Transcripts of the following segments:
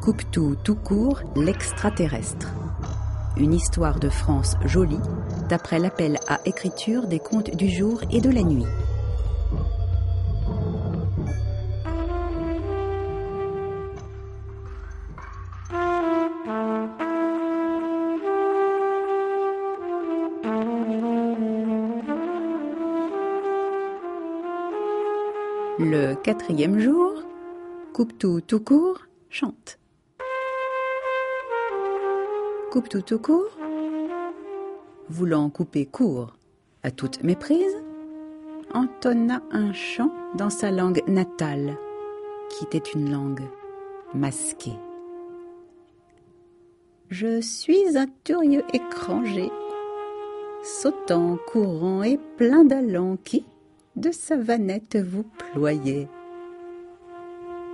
Coupe-tout tout court, l'extraterrestre. Une histoire de France jolie, d'après l'appel à écriture des contes du jour et de la nuit. Le quatrième jour, Coupe-tout tout court chante. Coupe-tout tout court, voulant couper court à toute méprise, entonna un chant dans sa langue natale, qui était une langue masquée. Je suis un curieux étranger, sautant, courant et plein d'allant qui, de sa vanette vous ployait.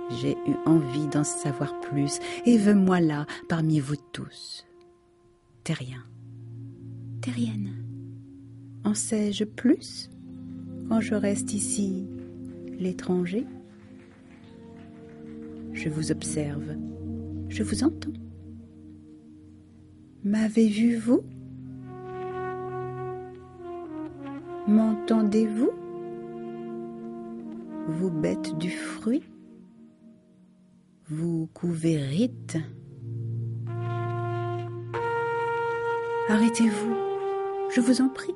J'ai eu envie d'en savoir plus, et veux-moi là parmi vous tous. Terrien, terrienne, en sais-je plus? Quand je reste ici, l'étranger? Je vous observe, je vous entends. M'avez vu vous? M'entendez-vous? Vous bêtes du fruit, vous couvérite. Arrêtez-vous, je vous en prie.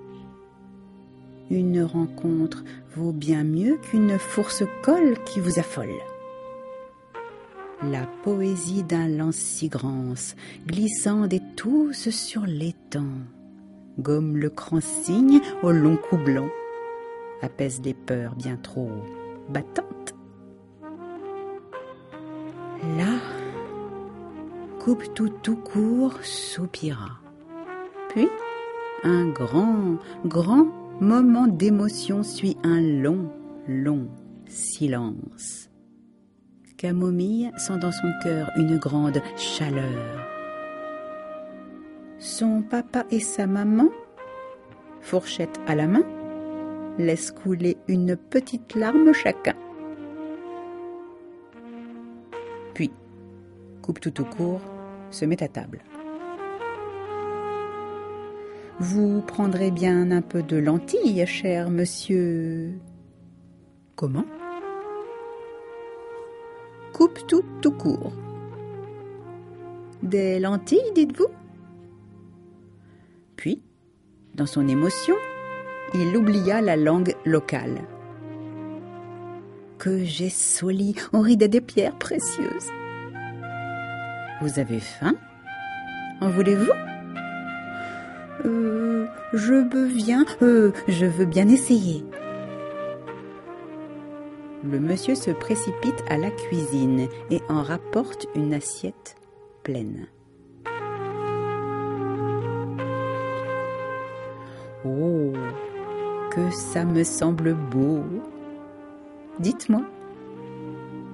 Une rencontre vaut bien mieux qu'une fource-colle qui vous affole. La poésie d'un lancigrance, glissant des tous sur l'étang, gomme le cran cygne au long cou blanc, apaise les peurs bien trop battante. Là, coupe tout tout court soupira. Puis, un grand, grand moment d'émotion suit un long, long silence. Camomille sent dans son cœur une grande chaleur. Son papa et sa maman, fourchette à la main, laisse couler une petite larme chacun. Puis, coupe tout au court, se met à table. Vous prendrez bien un peu de lentilles, cher monsieur. Comment? Coupe tout tout court. Des lentilles, dites-vous? Puis, dans son émotion, il oublia la langue locale. Que j'ai soli, on ridait des pierres précieuses. Vous avez faim? En voulez-vous? Euh, Je veux bien, euh, je veux bien essayer. Le monsieur se précipite à la cuisine et en rapporte une assiette pleine. Oh que ça me semble beau. Dites-moi,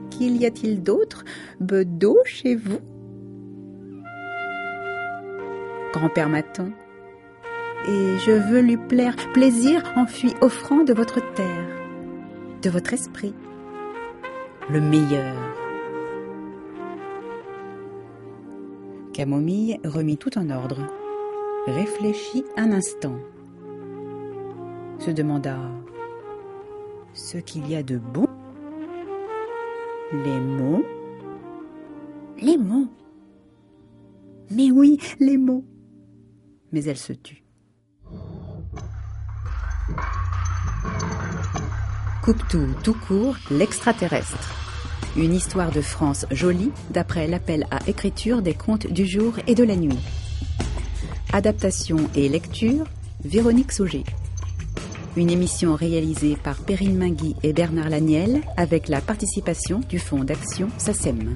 qu'y a-t-il d'autre bedeau chez vous? Grand-père m'attend, et je veux lui plaire, plaisir en fui offrant de votre terre, de votre esprit, le meilleur. Camomille remit tout en ordre, réfléchit un instant. Se demanda ce qu'il y a de bon? Les mots? Les mots. Mais oui, les mots. Mais elle se tut. Coupe-tout tout court, l'extraterrestre. Une histoire de France jolie d'après l'appel à écriture des contes du jour et de la nuit. Adaptation et lecture, Véronique Sauger. Une émission réalisée par Perrine Mingui et Bernard Laniel avec la participation du Fonds d'action SACEM.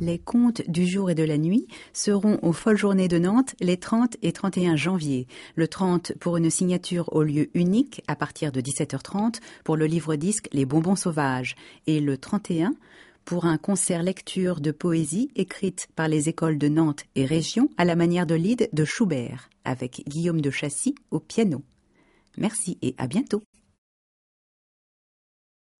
Les contes du jour et de la nuit seront aux Folles Journées de Nantes les 30 et 31 janvier. Le 30 pour une signature au lieu unique à partir de 17h30 pour le livre-disque Les Bonbons Sauvages et le 31 pour un concert lecture de poésie écrite par les écoles de Nantes et région à la manière de Lide de Schubert, avec Guillaume de Chassis au piano. Merci et à bientôt.